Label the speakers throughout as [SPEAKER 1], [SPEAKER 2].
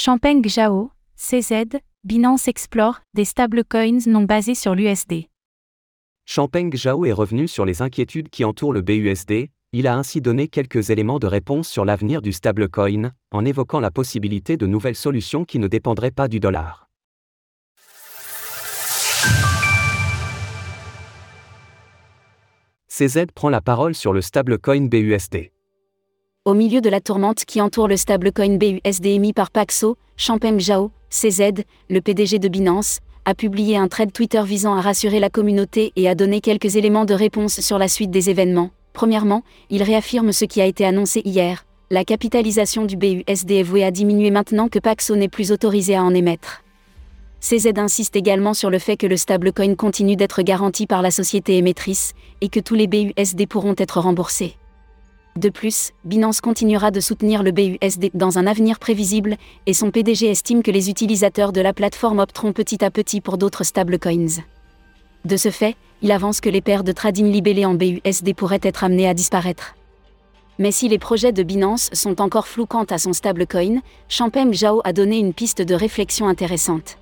[SPEAKER 1] Champagne Zhao, CZ, Binance explore des stablecoins non basés sur l'USD.
[SPEAKER 2] Champagne Zhao est revenu sur les inquiétudes qui entourent le BUSD, il a ainsi donné quelques éléments de réponse sur l'avenir du stablecoin, en évoquant la possibilité de nouvelles solutions qui ne dépendraient pas du dollar. CZ prend la parole sur le stablecoin BUSD.
[SPEAKER 3] Au milieu de la tourmente qui entoure le stablecoin BUSD émis par Paxo, Champeng Zhao, CZ, le PDG de Binance, a publié un thread Twitter visant à rassurer la communauté et à donner quelques éléments de réponse sur la suite des événements. Premièrement, il réaffirme ce qui a été annoncé hier. La capitalisation du BUSD est vouée à diminuer maintenant que Paxo n'est plus autorisé à en émettre. CZ insiste également sur le fait que le stablecoin continue d'être garanti par la société émettrice et que tous les BUSD pourront être remboursés. De plus, Binance continuera de soutenir le BUSD dans un avenir prévisible et son PDG estime que les utilisateurs de la plateforme opteront petit à petit pour d'autres stablecoins. De ce fait, il avance que les paires de trading libellés en BUSD pourraient être amenés à disparaître. Mais si les projets de Binance sont encore flous quant à son stablecoin, Champeng Zhao a donné une piste de réflexion intéressante.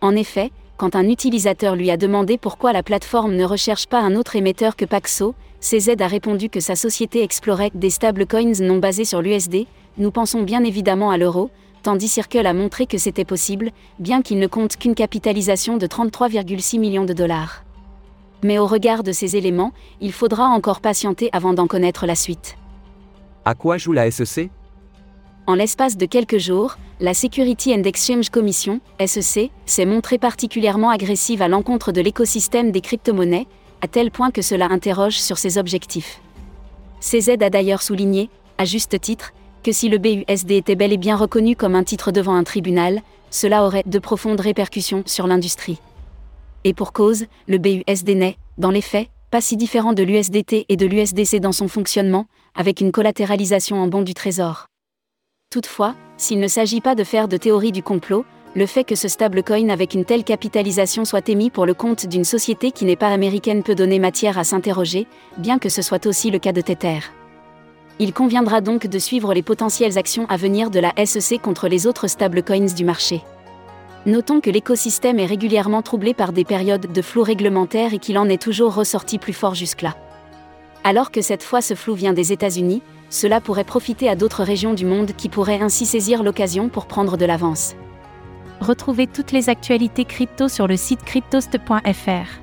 [SPEAKER 3] En effet, quand un utilisateur lui a demandé pourquoi la plateforme ne recherche pas un autre émetteur que Paxo, CZ a répondu que sa société explorait des stablecoins non basés sur l'USD, nous pensons bien évidemment à l'euro, tandis Circle a montré que c'était possible, bien qu'il ne compte qu'une capitalisation de 33,6 millions de dollars. Mais au regard de ces éléments, il faudra encore patienter avant d'en connaître la suite.
[SPEAKER 2] À quoi joue la SEC
[SPEAKER 3] En l'espace de quelques jours, la Security and Exchange Commission, SEC, s'est montrée particulièrement agressive à l'encontre de l'écosystème des crypto-monnaies, à tel point que cela interroge sur ses objectifs. CZ a d'ailleurs souligné, à juste titre, que si le BUSD était bel et bien reconnu comme un titre devant un tribunal, cela aurait de profondes répercussions sur l'industrie. Et pour cause, le BUSD n'est, dans les faits, pas si différent de l'USDT et de l'USDC dans son fonctionnement, avec une collatéralisation en bons du trésor. Toutefois, s'il ne s'agit pas de faire de théorie du complot, le fait que ce stablecoin avec une telle capitalisation soit émis pour le compte d'une société qui n'est pas américaine peut donner matière à s'interroger, bien que ce soit aussi le cas de Tether. Il conviendra donc de suivre les potentielles actions à venir de la SEC contre les autres stablecoins du marché. Notons que l'écosystème est régulièrement troublé par des périodes de flou réglementaire et qu'il en est toujours ressorti plus fort jusque-là. Alors que cette fois ce flou vient des États-Unis, cela pourrait profiter à d'autres régions du monde qui pourraient ainsi saisir l'occasion pour prendre de l'avance.
[SPEAKER 1] Retrouvez toutes les actualités crypto sur le site cryptost.fr.